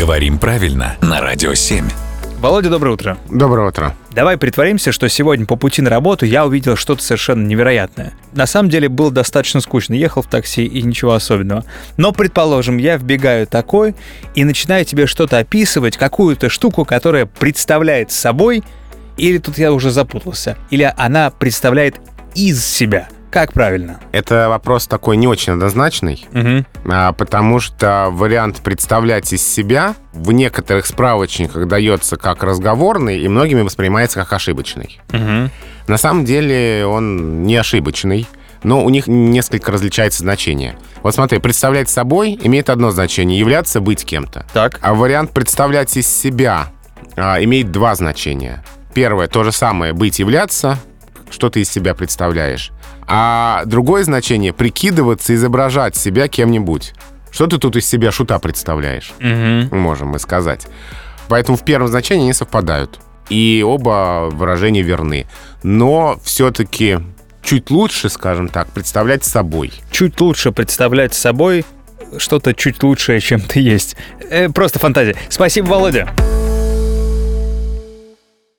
Говорим правильно на Радио 7. Володя, доброе утро. Доброе утро. Давай притворимся, что сегодня по пути на работу я увидел что-то совершенно невероятное. На самом деле было достаточно скучно. Ехал в такси и ничего особенного. Но, предположим, я вбегаю такой и начинаю тебе что-то описывать, какую-то штуку, которая представляет собой, или тут я уже запутался, или она представляет из себя – как правильно? Это вопрос такой не очень однозначный, угу. потому что вариант представлять из себя в некоторых справочниках дается как разговорный и многими воспринимается как ошибочный. Угу. На самом деле он не ошибочный, но у них несколько различается значение. Вот смотри, представлять собой имеет одно значение, являться, быть кем-то. Так. А вариант представлять из себя а, имеет два значения. Первое, то же самое, быть, являться, что ты из себя представляешь. А другое значение — прикидываться, изображать себя кем-нибудь. Что ты тут из себя шута представляешь? Угу. Можем мы сказать. Поэтому в первом значении они совпадают. И оба выражения верны. Но все-таки чуть лучше, скажем так, представлять собой. Чуть лучше представлять собой что-то чуть лучшее, чем ты есть. Э, просто фантазия. Спасибо, Володя.